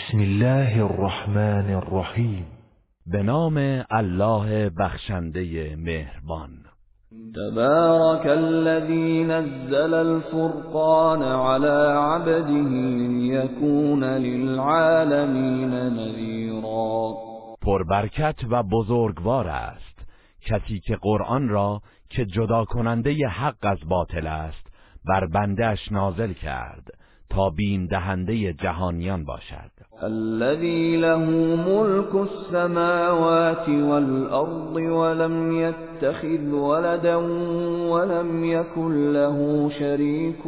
بسم الله الرحمن الرحیم. به نام الله بخشنده مهربان. تبارك الذي نزل الفرقان على عبده ليكون للعالمین نذیرا. پربرکت و بزرگوار است. کسی که قرآن را که جدا کننده حق از باطل است بر بندهش نازل کرد. تا بین دهنده جهانیان باشد. الذي له ملك السماوات والأرض ولم يتخذ ولدا ولم يكن له شريك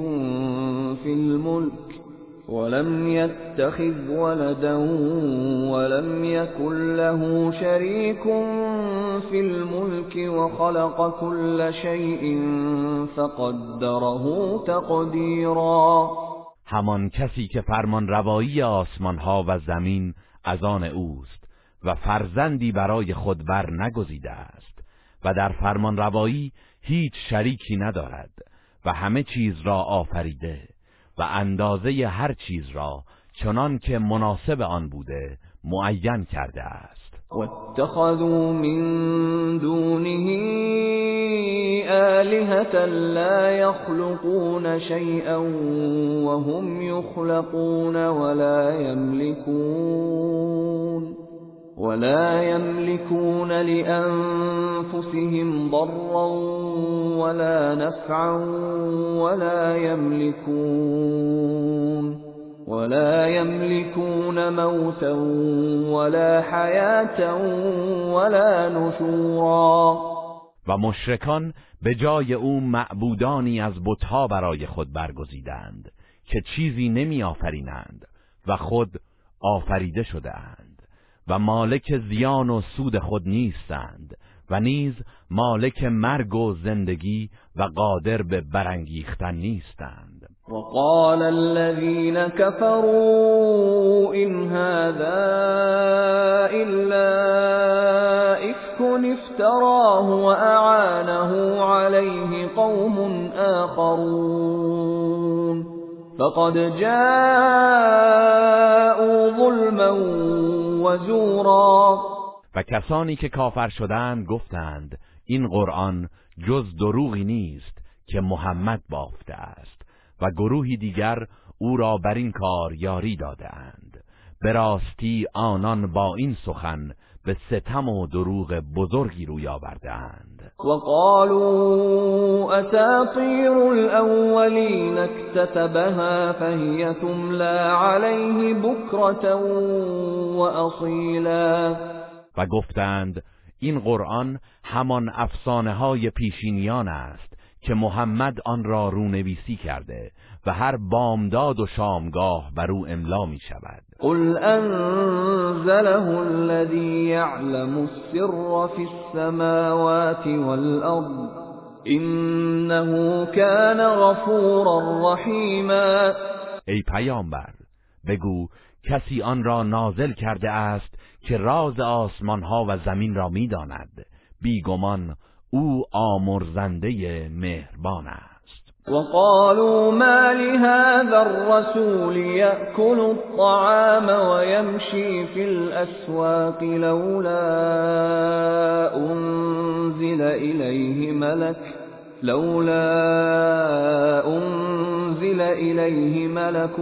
في الملك ولم يتخذ ولدا ولم يكن له شريك في الملك وخلق كل شيء فقدره تقديرا. همان کسی که فرمان روایی آسمان ها و زمین از آن اوست و فرزندی برای خود بر نگزیده است و در فرمان روایی هیچ شریکی ندارد و همه چیز را آفریده و اندازه هر چیز را چنان که مناسب آن بوده معین کرده است. واتخذوا من دونه آلهة لا يخلقون شيئا وهم يخلقون ولا يملكون ولا يملكون لأنفسهم ضرا ولا نفعا ولا يملكون ولا يملكون موتا ولا حياة ولا نشورا. و مشرکان به جای او معبودانی از بتها برای خود برگزیدند که چیزی نمی آفرینند و خود آفریده شدهاند و مالک زیان و سود خود نیستند و نیز مالک مرگ و زندگی و قادر به برانگیختن نیستند. وقال الذين كفروا إن هذا إلا إفك افتراه وأعانه عليه قوم آخرون. فقد جاءوا ظلما وزورا. و کسانی که کافر شدند گفتند این قرآن جز دروغی نیست که محمد بافته است. و گروهی دیگر او را بر این کار یاری دادهاند. به راستی آنان با این سخن به ستم و دروغ بزرگی روی آوردهاند. وقالوا اساطیر الاولین اكتتبها فهي تملى عليه بكرة واصیلا و گفتند این قرآن همان افسانه های پیشینیان است. که محمد آن را رونویسی کرده و هر بامداد و شامگاه بر او املا می شود. قل انزله الذي يعلم السر في السماوات والأرض انه كان غفورا رحیما. ای پیامبر بگو کسی آن را نازل کرده است که راز آسمان ها و زمین را می‌داند. بیگمان او آمرزنده مهربان است. وقالوا ما لهذا الرسول يأكل الطعام ويمشي في الأسواق لولا أنزل إليه ملك لولا أنزل إليه ملك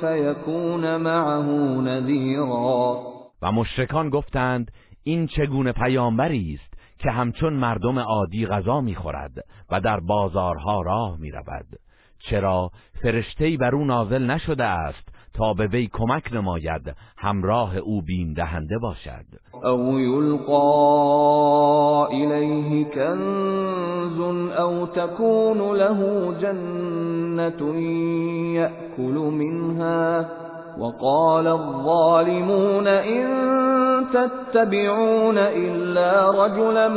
فيكون معه نذيرا. و مشرکان گفتند این چگونه پیامبری است که همچون مردم عادی غذا می‌خورد و در بازارها راه می‌رود. چرا فرشتهای بر او نازل نشده است تا به وی کمک نماید همراه او بیم دهنده باشد. او یلقا الیه کنز او تكون له جنت یأکل منها. وقال الظالمون إن تتبعون إلا رجلا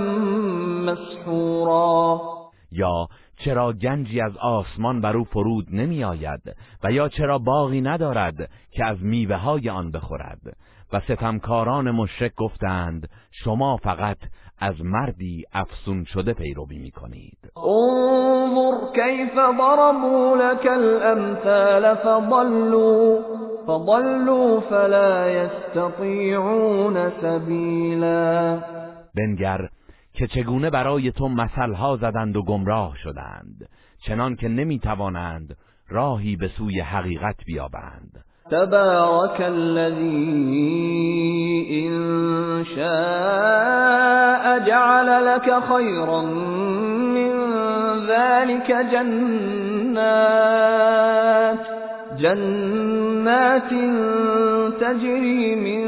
مسحورا. یا چرا گنجی از آسمان بر او فرود نمی آید و یا چرا باغی ندارد که از میوه های آن بخورد؟ و ستمکاران مشرک گفتند شما فقط از مردی افسون شده پیروی می کنید انظر کیف ضربوا لك الامثال فضلوا فضلوا فلا يستطيعون سبیلا. بنگر که چگونه برای تو مثلها زدند و گمراه شدند چنان که نمی توانند راهی به سوی حقیقت بیابند. تبارك الذي إن شاء جعل لك خيرا من ذلك جنات جنات تجري من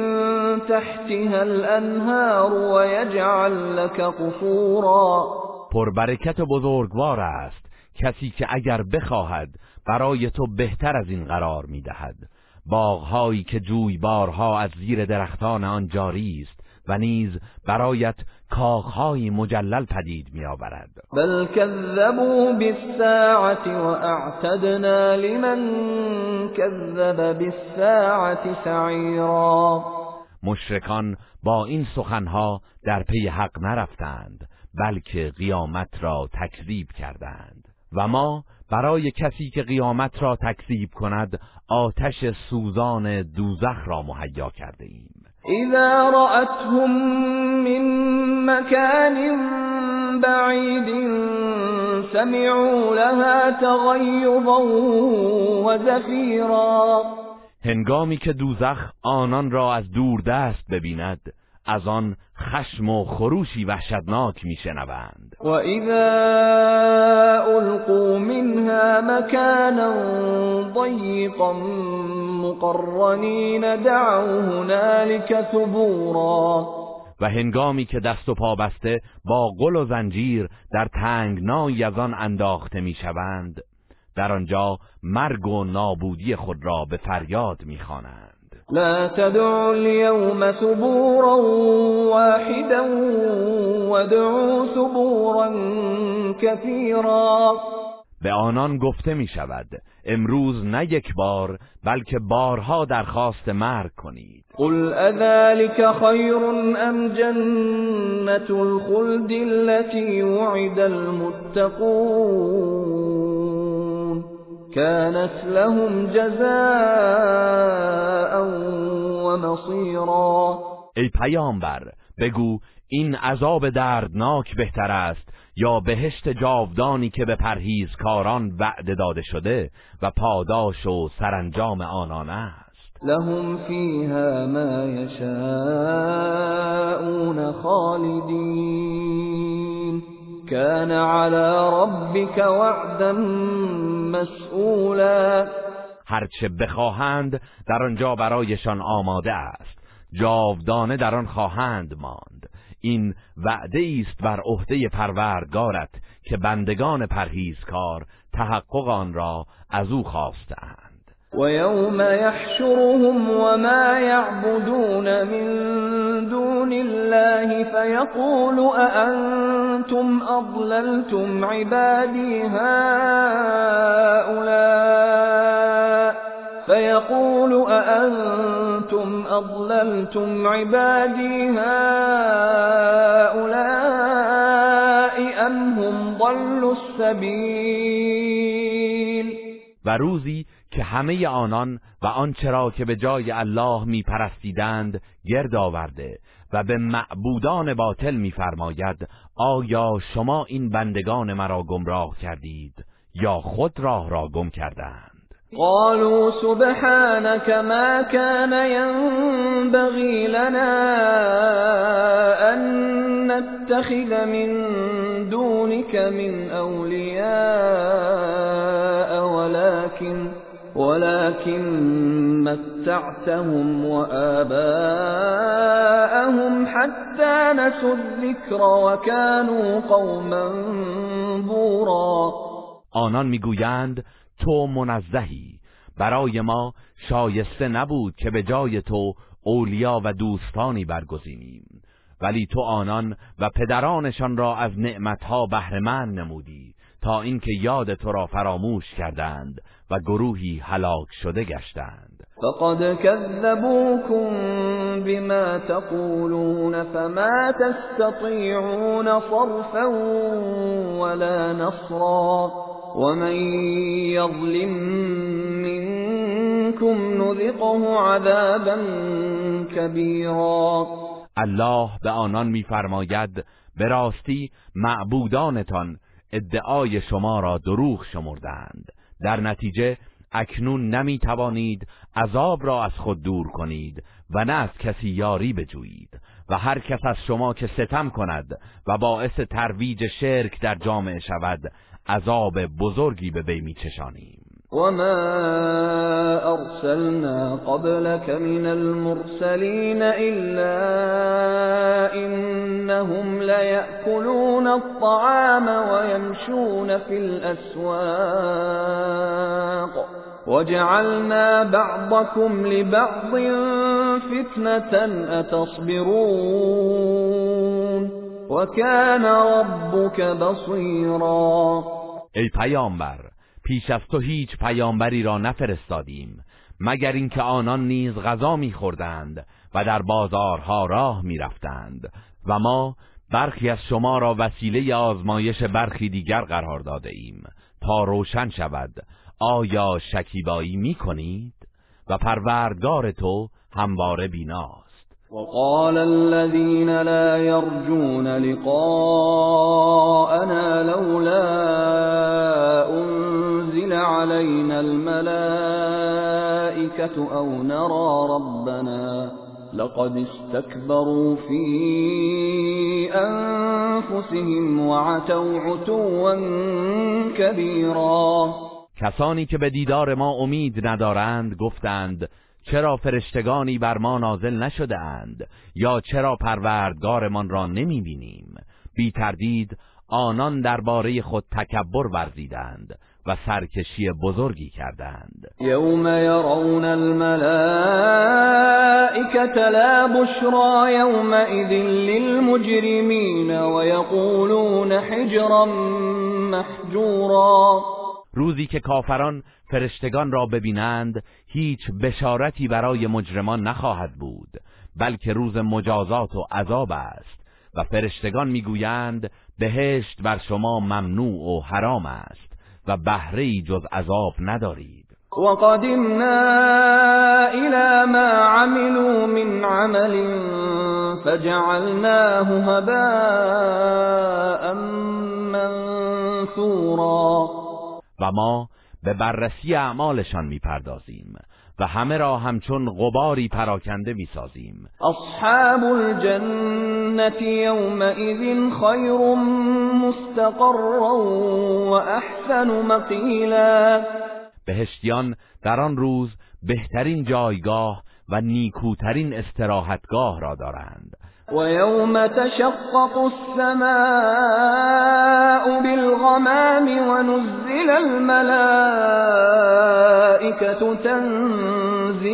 تحتها الأنهار ويجعل لك قصورا پربرکت و بزرگوار است کسی که اگر بخواهد برای تو بهتر از این قرار می‌دهد. باغهایی که جویبارها از زیر درختان آن جاری است و نیز برایت کاخهایی مجلل پدید میآورد. بل كذبوا بالساعة واعتدنا لمن كذب بالساعة سعیرا. مشرکان با این سخنها در پی حق نرفتند بلکه قیامت را تکذیب کردند. و ما برای کسی که قیامت را تکذیب کند آتش سوزان دوزخ را مهیا کرده ایم. اذا رأتهم من مكان بعید سمعوا لها تغیظا و زفیرا. هنگامی که دوزخ آنان را از دور دست ببیند از آن خشم و خروشی وحشتناک میشنوند. و اذا القوا منها مكانا ضيقا مقرنین دعوا هنالك ثبورا. و هنگامی که دست و پا بسته با قل و زنجیر در تنگنایی از آن انداخته می‌شوند در آنجا مرگ و نابودی خود را به فریاد می‌خوانند. لا تدعوا اليوم ثبورا واحدا وادعوا ثبورا كثيرا. به آنان گفته می شود امروز نه یک بار بلکه بارها درخواست مرگ کنید. قل اذلك خیر ام جنت الخلد التي وعد المتقون. كانت لهم جزاء و مصیرا ای پیامبر بگو این عذاب دردناک بهتر است یا بهشت جاودانی که به پرهیزکاران وعده داده شده و پاداش و سرانجام آنان است؟ لهم فیها ما یشاءون خالدین. كان على ربك وعدا مسئولا هرچه بخواهند در آنجا برایشان آماده است. جاودانه در آن خواهند ماند. این وعده است بر عهده پروردگارت که بندگان پرهیزکار تحقق آن را از او خواستند ويوم يحشرهم وما يعبدون من دون الله فيقول أأنتم أضللتم عبادي هؤلاء فيقول أأنتم أضللتم عبادي هؤلاء أم هم ضلوا السبيل؟ و روزی که همه آنان و آنچه را که به جای الله می پرستیدند گرد آورده و به معبودان باطل میفرماید آیا شما این بندگان مرا گمراه کردید یا خود راه را گم کردند؟ قالوا سبحانك ما كان ينبغي لنا أن نتخذ من دونك من أولياء ولكن ولكن متعتهم وآباءهم حتى نسوا الذكر وكانوا قوما بورا. آنان می‌گویند تو منزهی. برای ما شایسته نبود که به جای تو اولیا و دوستانی برگزینیم. ولی تو آنان و پدرانشان را از نعمتها بهرهمند نمودی تا اینکه یاد تو را فراموش کردند. و گروهی هلاک شده گشتند. فقد كذبوكم بما تقولون فما تستطيعون صرفا ولا نصرا ومن يظلم منكم نذقه عذابا كبيرا. الله به آنان میفرماید به راستی معبودانتان ادعای شما را دروغ شمردند در نتیجه اکنون نمی توانید عذاب را از خود دور کنید و نه از کسی یاری بجویید و هر کس از شما که ستم کند و باعث ترویج شرک در جامعه شود عذاب بزرگی به وی وما أرسلنا قبلك من المرسلين إلا إنهم ليأكلون الطعام ويمشون في الأسواق وجعلنا بعضكم لبعض فتنة أتصبرون وكان ربك بصيرا پیامبر پیش از تو هیچ پیامبری را نفرستادیم مگر اینکه آنان نیز غذا میخوردند و در بازارها راه می‌رفتند و ما برخی از شما را وسیله آزمایش برخی دیگر قرار داده ایم تا روشن شود آیا شکیبایی می کنید؟ و پروردگار تو همواره بیناست وقال الذين لا يرجون لقاءنا لولا أنزل علينا الملائكة أو نرى ربنا لقد استكبروا في أنفسهم وعتوا عتوا كبيرا. کسانی که به دیدار ما امید ندارند گفتند چرا فرشتگانی بر ما نازل نشده اند؟ یا چرا پروردگارمان را نمی بینیم؟ بی تردید آنان درباره خود تکبر ورزیدند. و سرکشی بزرگی کردند. یوم یرون الملائکت لا بشرا یومئذ للمجرمین ویقولون حجرا محجورا. روزی که کافران فرشتگان را ببینند هیچ بشارتی برای مجرمان نخواهد بود بلکه روز مجازات و عذاب است و فرشتگان می‌گویند بهشت بر شما ممنوع و حرام است. و بهره جز عذاب ندارید. وقدمنا إلى ما عملوا من عمل فجعلناه هباء منثورا. و ما به بررسی اعمالشان می‌پردازیم. و همه را همچون غباری پراکنده می‌سازیم. اصحاب الجنة يومئذ خیر مستقرا و احسن مقیلا. بهشتیان در آن روز بهترین جایگاه و نیکوترین استراحتگاه را دارند. ويوم تشقق السماء بالغمام ونزل الملائكة تنزیلا.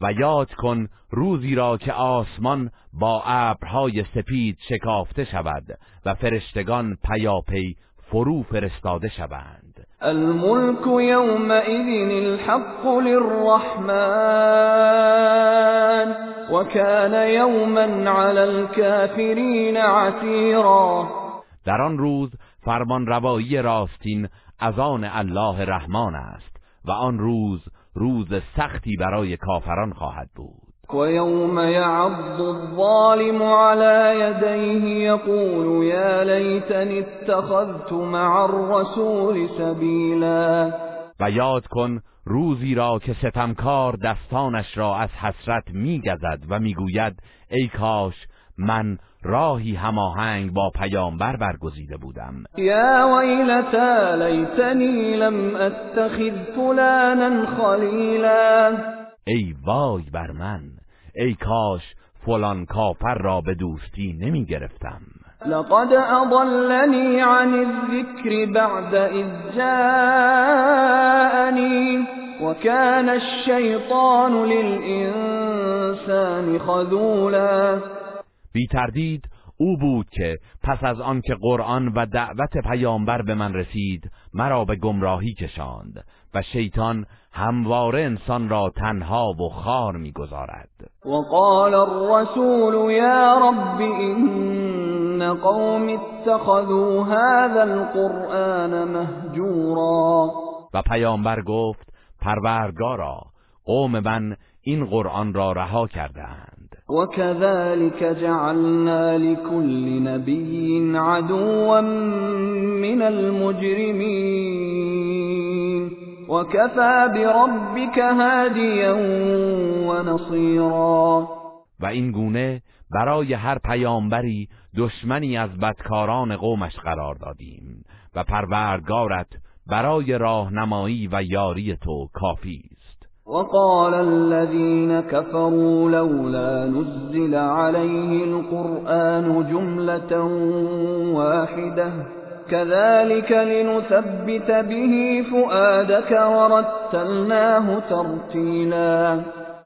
و یاد کن روزی را که آسمان با ابرهای سپید شکافته شود و فرشتگان پیاپی فرو فرستاده شوند. الملك يومئذ الحق للرحمن وكان يوما على الكافرين عسيرا در آن روز فرمان روایی راستین از آن الله رحمان است. و آن روز روز سختی برای کافران خواهد بود. ويوم يعض الظالم على يديه يقول يا ليتني اتخذت مع الرسول سبيلا و یاد کن روزی را که ستمکار دستانش را از حسرت میگزد و می‌گوید ای کاش من راهی هماهنگ با پیامبر برگزیده بودم. یا ویلتا لیتنی لم اتخذ فلانا خلیلا. ای وای بر من ای کاش فلان کافر را به دوستی نمی گرفتم. لقد اضلنی عن الذکر بعد اذ جاءنی وكان الشیطان للانسان خذولا. بی تردید او بود که پس از آنکه قرآن و دعوت پیامبر به من رسید مرا به گمراهی کشاند و شیطان همواره انسان را تنها و خار می‌گذارد. وقال الرسول یا رب این قوم اتخذوا هذا القرآن مهجورا. و پیامبر گفت پروردگارا قوم من این قرآن را رها کردند وكذلك جعلنا لكل نبي عدوا من المجرمين وكفى بربك هاديا ونصيرا و این گونه برای هر پیامبری دشمنی از بدکاران قومش قرار دادیم و پروردگارت برای راهنمایی و یاری تو کافی وقال الذين كفروا لولا نزل عليه القرآن جملة واحدة. كذلك لنثبت به فؤادك ورتلناه ترتیلا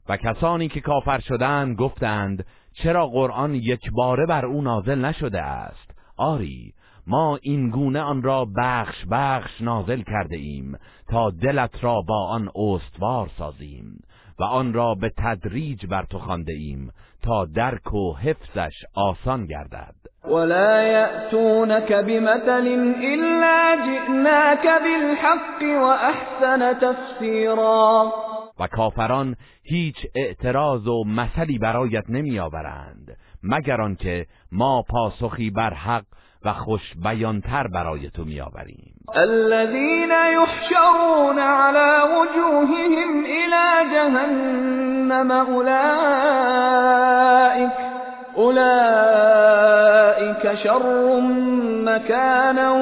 و کسانی که کافر شدند گفتند چرا قرآن یک باره بر او نازل نشده است؟ آری ما این گونه آن را بخش بخش نازل کرده ایم تا دلت را با آن استوار سازیم و آن را به تدریج بر تو خوانده ایم تا درک و حفظش آسان گردد. ولا يأتونك بمثل إلا جئناك بالحق وأحسن تفسیرا و کافران هیچ اعتراض و مثلی برایت نمیآورند مگر آنکه ما پاسخی بر حق و خوش بیانتر برای تو میآوریم. الذين يحشرون على وجوههم الى جهنم اولئك اولئك شر مكانا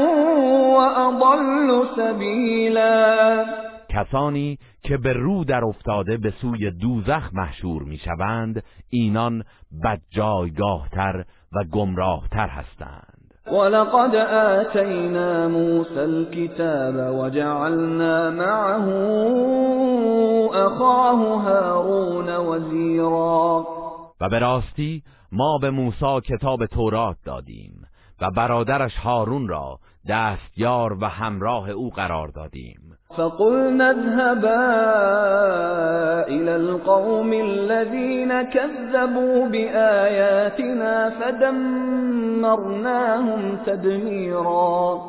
واضل سبيلا کسانی که به رو در افتاده به سوی دوزخ محشور می‌شوند اینان بد جایگاهتر و گمراهتر هستند. ولقد آتينا موسى الكتاب وجعلنا معه أخاه هارون وزيرا. و به راستی ما به موسی کتاب تورات دادیم و برادرش هارون را دستیار و همراه او قرار دادیم. فقلنا اذهبا إلى القوم الذين كذبوا بآياتنا فدمرناهم تدمیرا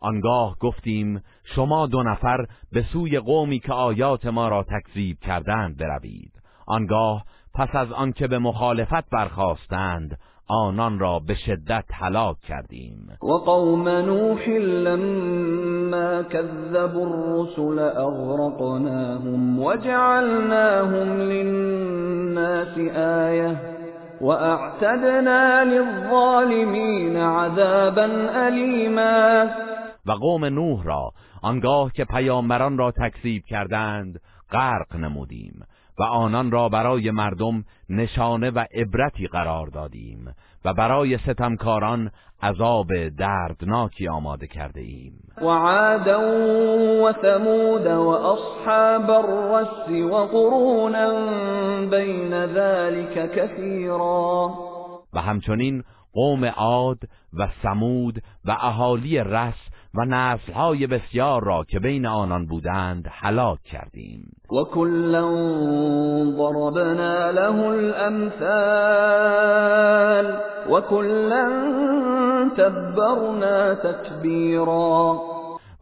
آنگاه گفتیم شما دو نفر به سوی قومی که آیات ما را تکذیب کردند بروید. آنگاه پس از آنکه به مخالفت برخواستند آنان را به شدت هلاک کردیم. و قوم نوح لما كذبوا الرسل اغرقناهم وجعلناهم للناس آیه واعتدنا للظالمین عذابا الیما. و قوم نوح را آنگاه که پیامبران را تکذیب کردند غرق نمودیم. و آنان را برای مردم نشانه و عبرتی قرار دادیم و برای ستمکاران عذاب دردناکی آماده کرده ایم و عادا و ثمود و اصحاب الرس و قرونا بین ذلك کثیرا. و همچنین قوم عاد و ثمود و اهالی رس و نسلهای بسیار را که بین آنان بودند هلاک کردیم. و کلا ضربنا له الامثال و کلا تبرنا تتبیرا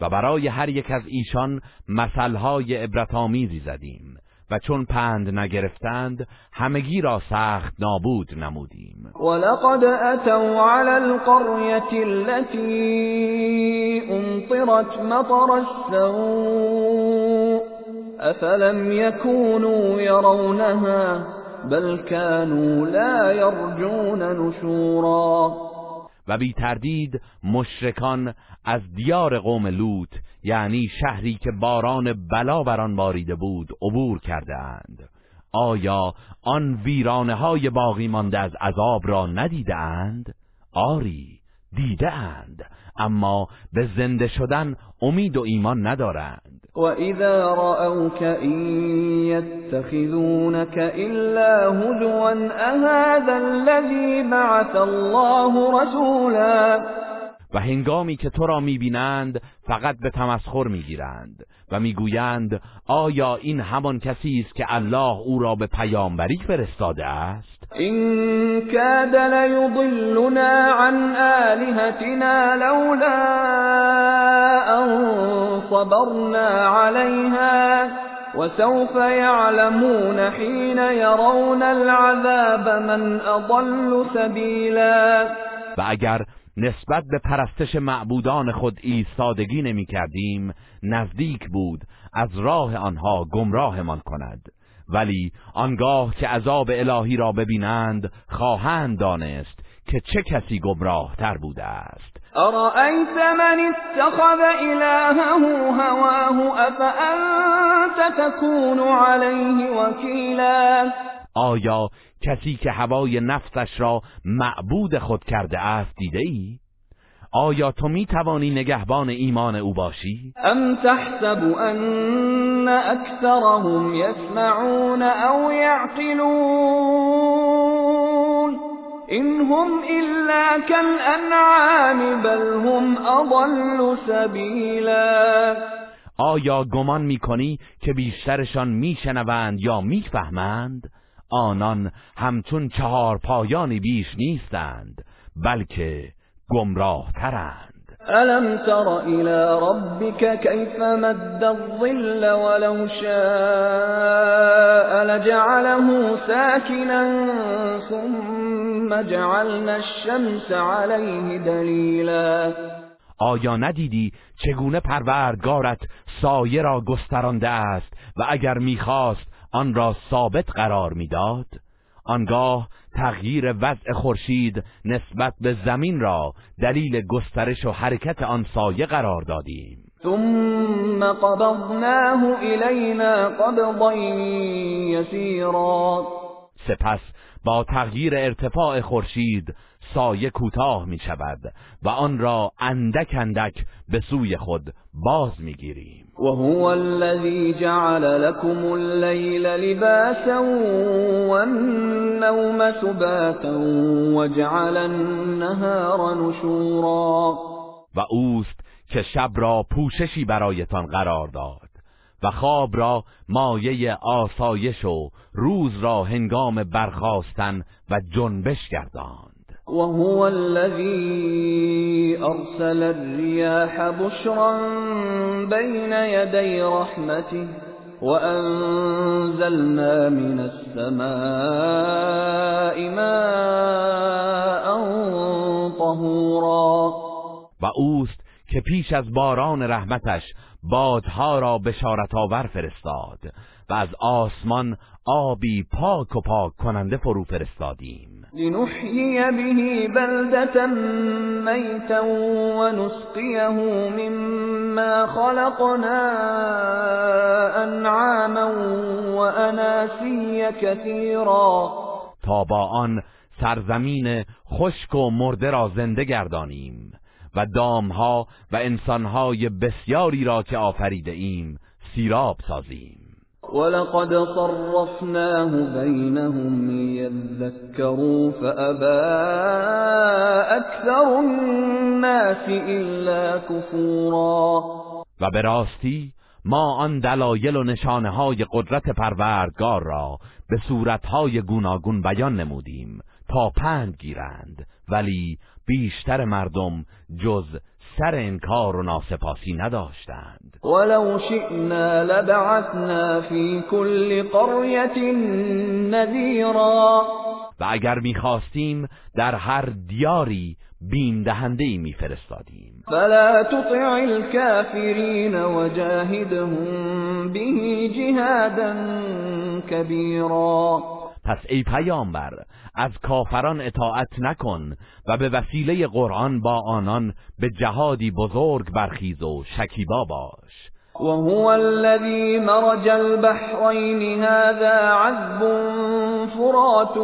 و برای هر یک از ایشان مثلهای عبرتآمیزی زدیم. چون پند نگرفتند همگی را سخت نابود نمودیم. ولقد اتوا على القرية التي امطرت مطر السوء افلم يكونوا يرونها بل كانوا لا يرجون نشورا. و بی تردید مشرکان از دیار قوم لوط یعنی شهری که باران بلا بر آن باریده بود عبور کرده اند آیا آن ویرانه های باقی مانده از عذاب را ندیده اند؟ آری دیده اند اما به زنده شدن امید و ایمان ندارند. وإذا رأوك إن يتخذونك إلا هزوا أهذا الذي بعث الله رسولا و هنگامی که تو را می‌بینند فقط به تمسخر می‌گیرند. و می‌گویند آیا این همان کسی است که الله او را به پیامبری فرستاده است؟ إن كاد ليضلنا عن آلهتنا لولا أن صبرنا عليها وسوف يعلمون حين يرون العذاب من أضل سبيلا و اگر نسبت به پرستش معبودان خود ایستادگی نمی کردیم نزدیک بود از راه آنها گمراهمان کند. ولی آنگاه که عذاب الهی را ببینند خواهند دانست که چه کسی گمراه تر بوده است. أرأيت من اتخذ إلهه هواه؟ أفأنت تكون عليه وكيلا آیا کسی که هوای نفسش را معبود خود کرده است دیده ای؟ آیا تو می توانی نگهبان ایمان او باشی؟ أم تحسب أن أكثرهم يسمعون أو يعقلون إن هم إلا كالأنعام بل هم أضل سبيلا آیا گمان می کنی که بیشترشان میشنوند یا می‌فهمند؟ آنان همچون چهار پایانی بیش نیستند بلکه گمراه ترند ألم تر إلى ربك كيف مد الظل ولو شاء لجعله ساكنا ثم جعلنا الشمس عليه دليلا. آیا ندیدی چگونه پروردگارت سایه را گسترانده است و اگر می‌خواست آن را ثابت قرار می‌داد. آنگاه تغییر وضع خورشید نسبت به زمین را دلیل گسترش و حرکت آن سایه قرار دادیم. ثم قبضناه إلينا قبضا يسيرا. سپس با تغییر ارتفاع خورشید سایه کوتاه می شود و آن را اندک اندک به سوی خود باز می گیریم وهو الذي جعل لكم الليل لباسا والنوم سباتا وجعل النهار نشورا. و اوست که شب را پوششی برایتان قرار داد و خواب را مایه آسایش و روز را هنگام برخاستن و جنبش گرداند وهو الذي أرسل الرياح بشرا بين يدي رحمته وأنزلنا من السماء ماء طهورا. و اوست که پیش از باران رحمتش بادها را بشارت آور فرستاد و از آسمان آبی پاک و پاک کننده فرو فرستادیم. لنحيي به بلدة ميتا ونسقيه مما خلقنا أنعاما وأناسيا كثيرا. تا با آن سرزمین خشک و مرده را زنده گردانیم و دامها و انسانهای بسیاری را که آفریده ایم سیراب سازیم. ولقد صرفناه بينهم ليذكروا فأبى أكثر الناس إلا كفورا. و به راستی ما آن دلایل و نشانه های قدرت پروردگار را به صورتهای گوناگون بیان نمودیم تا پند گیرند ولی بیشتر مردم جز سر انکار و ناسپاسی نداشتند. ولو شئنا لبعثنا في كل قرية نذيرا و اگر می‌خواستیم در هر دیاری بین دهنده ای میفرستادیم. فلا تطع الكافرين وجاهدهم به جهادا كبيرا پس ای پیامبر از کافران اطاعت نکن و به وسیله قرآن با آنان به جهادی بزرگ برخیز و شکیبا باش. وهو الذي مرج البحرين هذا عذب فرات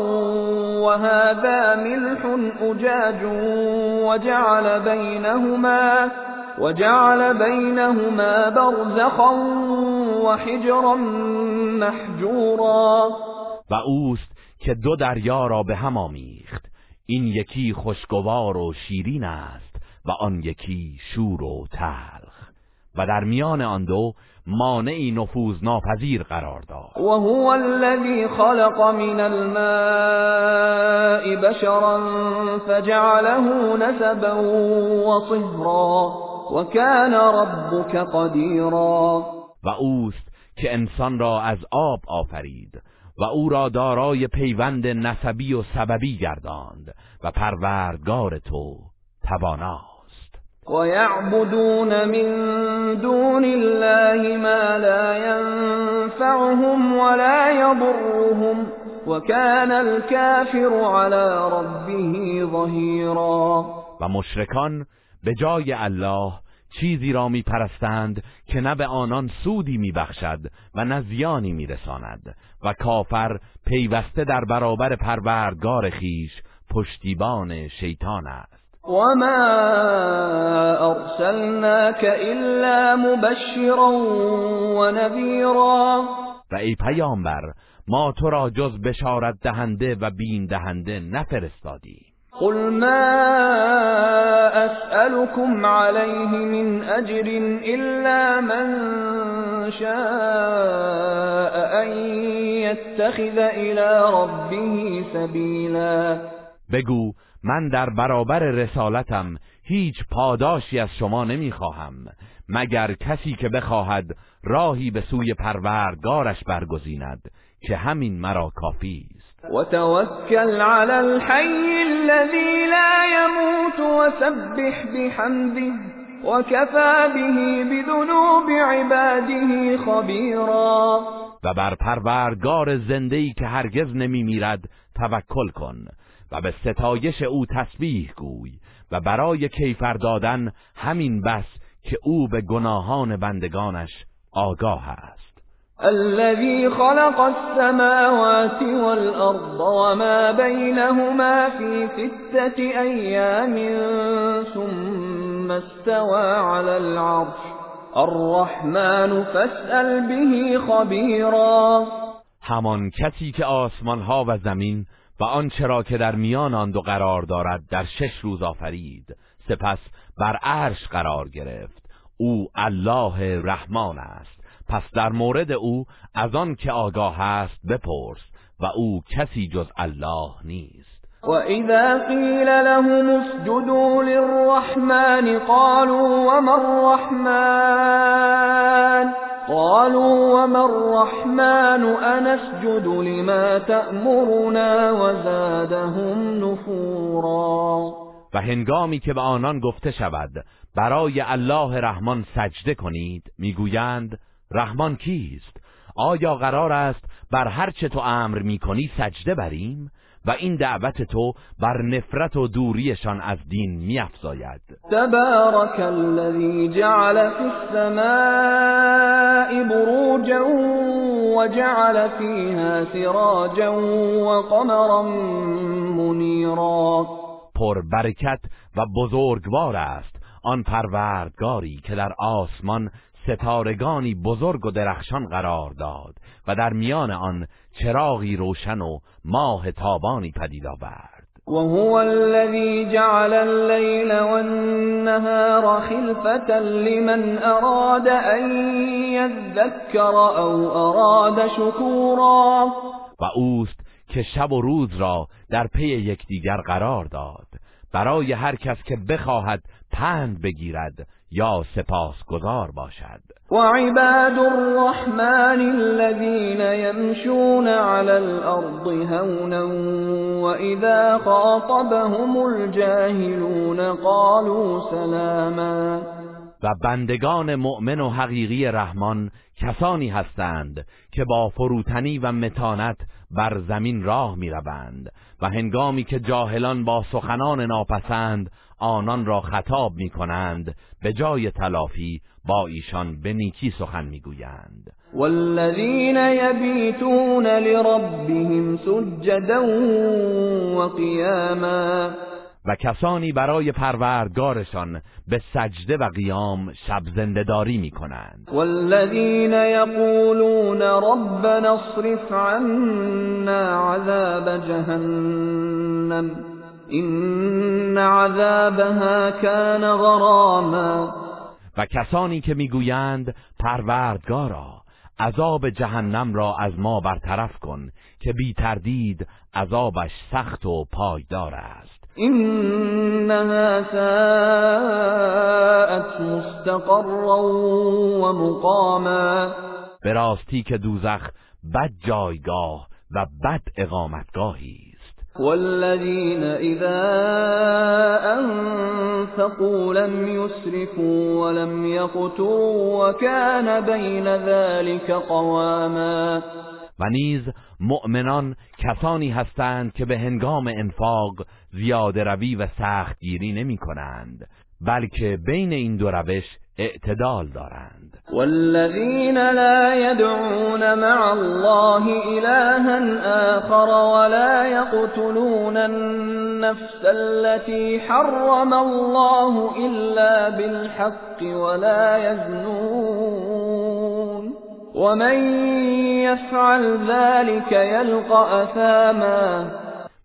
وهذا ملح أجاج وجعل بينهما وجعل بينهما برزخا وحجرا محجورا. و اوست که دو دریا را به هم آمیخت. این یکی خوشگوار و شیرین است و آن یکی شور و تلخ. و در میان آن دو مانعی نفوذ ناپذیر قرار داد. و هو الذی خلق من الماء بشرا فجعله نسبا و صهرا و کان ربک قدیرا. و اوست که انسان را از آب آفرید و او را دارای پیوند نسبی و سببی گرداند و پروردگار تو تواناست. و یعبدون من دون الله ما لا ينفعهم ولا يضرهم وكان الكافر على ربه ظهیرا و مشرکان به جای الله چیزی را می پرستند که نه به آنان سودی می بخشد و نه زیانی می رساند و کافر پیوسته در برابر پروردگار خیش پشتیبان شیطان است. و ما ارسلناک الا مبشرا و نذیرا و ای پیامبر ما تو را جز بشارت دهنده و بین دهنده نفرستادیم قل ما أسألكم عليه من أجر إلا من شاء أن يتخذ إلى ربه سبيلا. بگو من در برابر رسالتم هیچ پاداشی از شما نمی‌خواهم مگر کسی که بخواهد راهی به سوی پروردگارش برگزیند که همین مرا کافی وتوكل على الحي الذي لا يموت وسبح بحمده وكفى به بذنوب عباده خبيرا. و بر پروردگار زنده‌ای که هرگز نمیمیرد توکل کن و به ستایش او تسبیح گوی و برای کیفر دادن همین بس که او به گناهان بندگانش آگاه است. الذي خلق السماوات والأرض وما بينهما في ستة أيام ثم استوى على العرش. الرحمن فاسأل به خبيرا. همان کسی که آسمان ها و زمین و آنچه را که در میان آن دو قرار دارد در شش روز آفرید. سپس بر عرش قرار گرفت. او الله رحمان است. پس در مورد او از آن که آگاه است بپرس و او کسی جز الله نیست. و اذا قیل لهم اسجدوا للرحمن قالوا وما الرحمن؟ قالوا وما الرحمن؟ انسجد لما تأمرنا وزادهم نفورا. و هنگامی که به آنان گفته شود برای الله رحمان سجده کنید می‌گویند رحمان کیست؟ آیا قرار است بر هر چه تو امر می‌کنی سجده بریم؟ و این دعوت تو بر نفرت و دوریشان از دین میافزاید. تبارک الذی جعل فی السماء بروجا وجعل فیها سراجا وقمرا منیرا. پر برکت و بزرگوار است آن پروردگاری که در آسمان ستارگانی بزرگ و درخشان قرار داد و در میان آن چراغی روشن و ماه تابانی پدید آورد. وهو الذي جعل الليل والنهار خلفة لمن أراد أن يذكر أو أراد شكورا و اوست که شب و روز را در پی یکدیگر قرار داد. برای هر کس که بخواهد پند بگیرد یا سپاسگزار باشد. و عباد الرحمن الذين يمشون على الارض هونا واذا خاطبهم الجاهلون قالوا سلاما. و بندگان مؤمن و حقیقی رحمان کسانی هستند که با فروتنی و متانت بر زمین راه می‌روند و هنگامی که جاهلان با سخنان ناپسند آنان را خطاب می کنند به جای تلافی با ایشان به نیکی سخن می‌گویند. والذین یبیتون لربهم سجدا و قیاما. و کسانی برای پروردگارشان به سجده و قیام شب زندهداری می کنند والذین یقولون ربنا اصرف عنا عذاب جهنم این عذابها کان غراما. و کسانی که می‌گویند پروردگارا عذاب جهنم را از ما برطرف کن که بی تردید عذابش سخت و پایدار است. إنها ساءت مستقرا و مقاما به راستی که دوزخ بد جایگاه و بد اقامتگاهی است. والذین اذا انفقوا لم يسرفوا ولم يقتروا وكان بين ذلك قواما. و نیز مؤمنان کسانی هستند که به هنگام انفاق زیاده روی و سخت گیری نمی کنند بلکه بین این دو روش اعتدال دارند. والذین لا يدعون مع الله إلها آخر ولا يقتلون النفس التي حرم الله إلا بالحق ولا يزنون ومن يفعل ذلك يلقى اثاما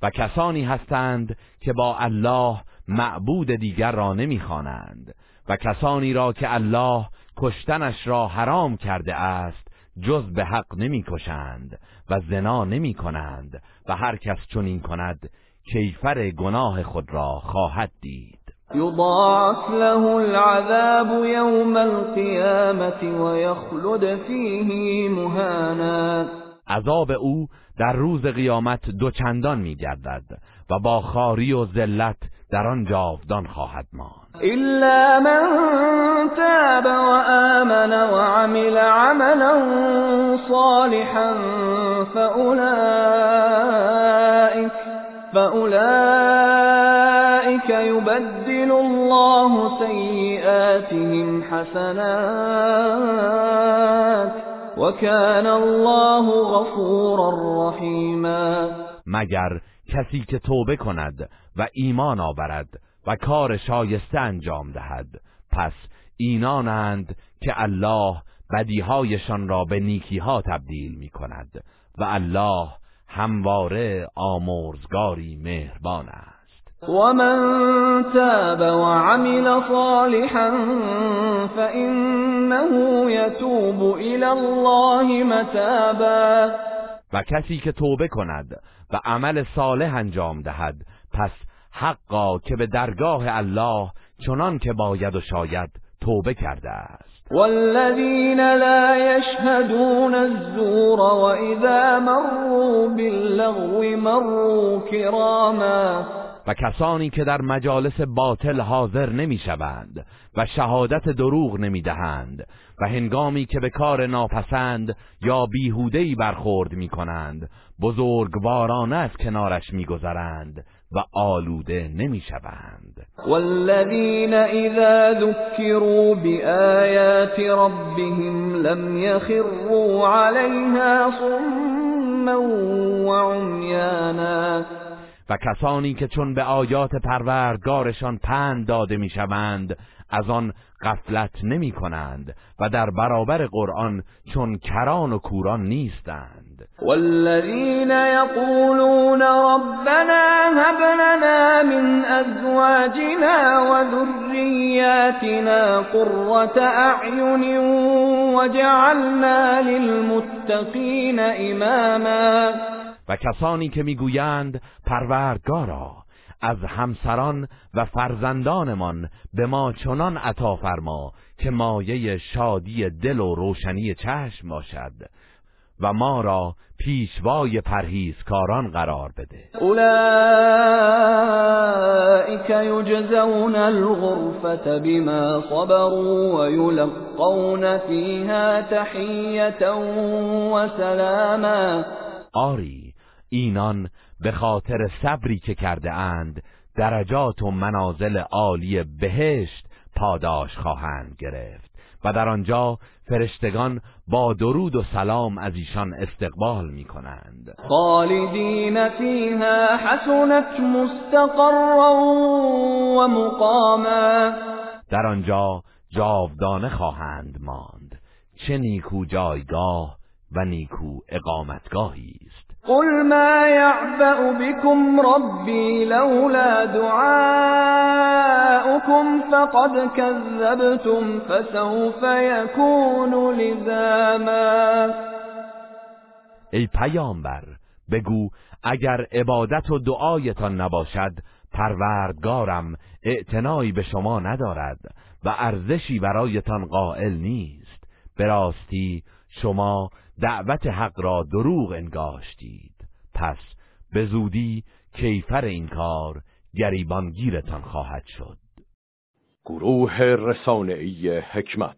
و کسانی هستند که با الله معبود دیگر را نمی‌خوانند. و کسانی را که الله کشتنش را حرام کرده است جز به حق نمی‌کشند و زنا نمی کنند و هر کس چنین کند کیفر گناه خود را خواهد دید. يضاعف له العذاب يوم القيامة ويخلد فيه مهانا. عذاب او در روز قیامت دوچندان میگردد و با خاری و ذلت در آن جاودان خواهد ماند. الا من تاب وآمن وعمل عملا صالحا فأولئك فأولئك يبدل الله سيئاتهم حسنات وكان الله غفورا رحیما مگر کسی که توبه کند و ایمان آورد و کار شایسته انجام دهد. پس اینانند که الله بدیهایشان را به نیکیها تبدیل می کند و الله همواره آمرزگاری مهربان است. و من تاب وعمل صالحا فإنه يتوب إلى الله متابا. و کسی که توبه کند و عمل صالح انجام دهد پس حقا که به درگاه الله چنان که باید و شاید توبه کرده است. والذين لا يشهدون الزور وإذا مروا باللغو مروا كراما. و کسانی که در مجالس باطل حاضر نمی‌شوند و شهادت دروغ نمی‌دهند و هنگامی که به کار ناپسند یا بیهودهی برخورد می‌کنند بزرگوارانه از کنارش میگذرند و آلوده نمی‌شوند. والذین اذا ذکروا بآیات ربهم لم یخروا علیها صما وعميانا و کسانی که چون به آیات پروردگارشان پند داده می‌شوند از آن غفلت نمی کنند و در برابر قرآن چون کران و کوران نیستند. والذین یقولون ربنا هب لنا من ازواجنا و ذریاتنا قرة اعین وجعلنا للمتقین اماما. و کسانی که می‌گویند پروردگارا از همسران و فرزندانمان به ما چنان عطا فرما که مایه شادی دل و روشنی چشم باشد و ما را پیشوای پرهیزکاران قرار بده. اولئک یجزون الغرفة بما صبروا ويلقون فيها تحیتا و سلاما. آری اینان به خاطر صبری که کرده اند درجات و منازل عالی بهشت پاداش خواهند گرفت. و در آنجا فرشتگان با درود و سلام از ایشان استقبال می کنند خالدین فیها حسنت مستقرا و مقاما. در آنجا جاودانه خواهند ماند. چه نیکو جایگاه و نیکو اقامتگاهی است. قل ما يعبأ بكم ربي لولا دعاؤكم فقد كذبتم فسوف يكون لزاما ای پیامبر بگو اگر عبادت و دعایتان نباشد پروردگارم اعتنایی به شما ندارد و ارزشی برایتان قائل نیست. به راستی شما دعوت حق را دروغ انگاشتید. پس به زودی کیفر این کار گریبانگیرتان خواهد شد. گروه رسانه‌ای حکمت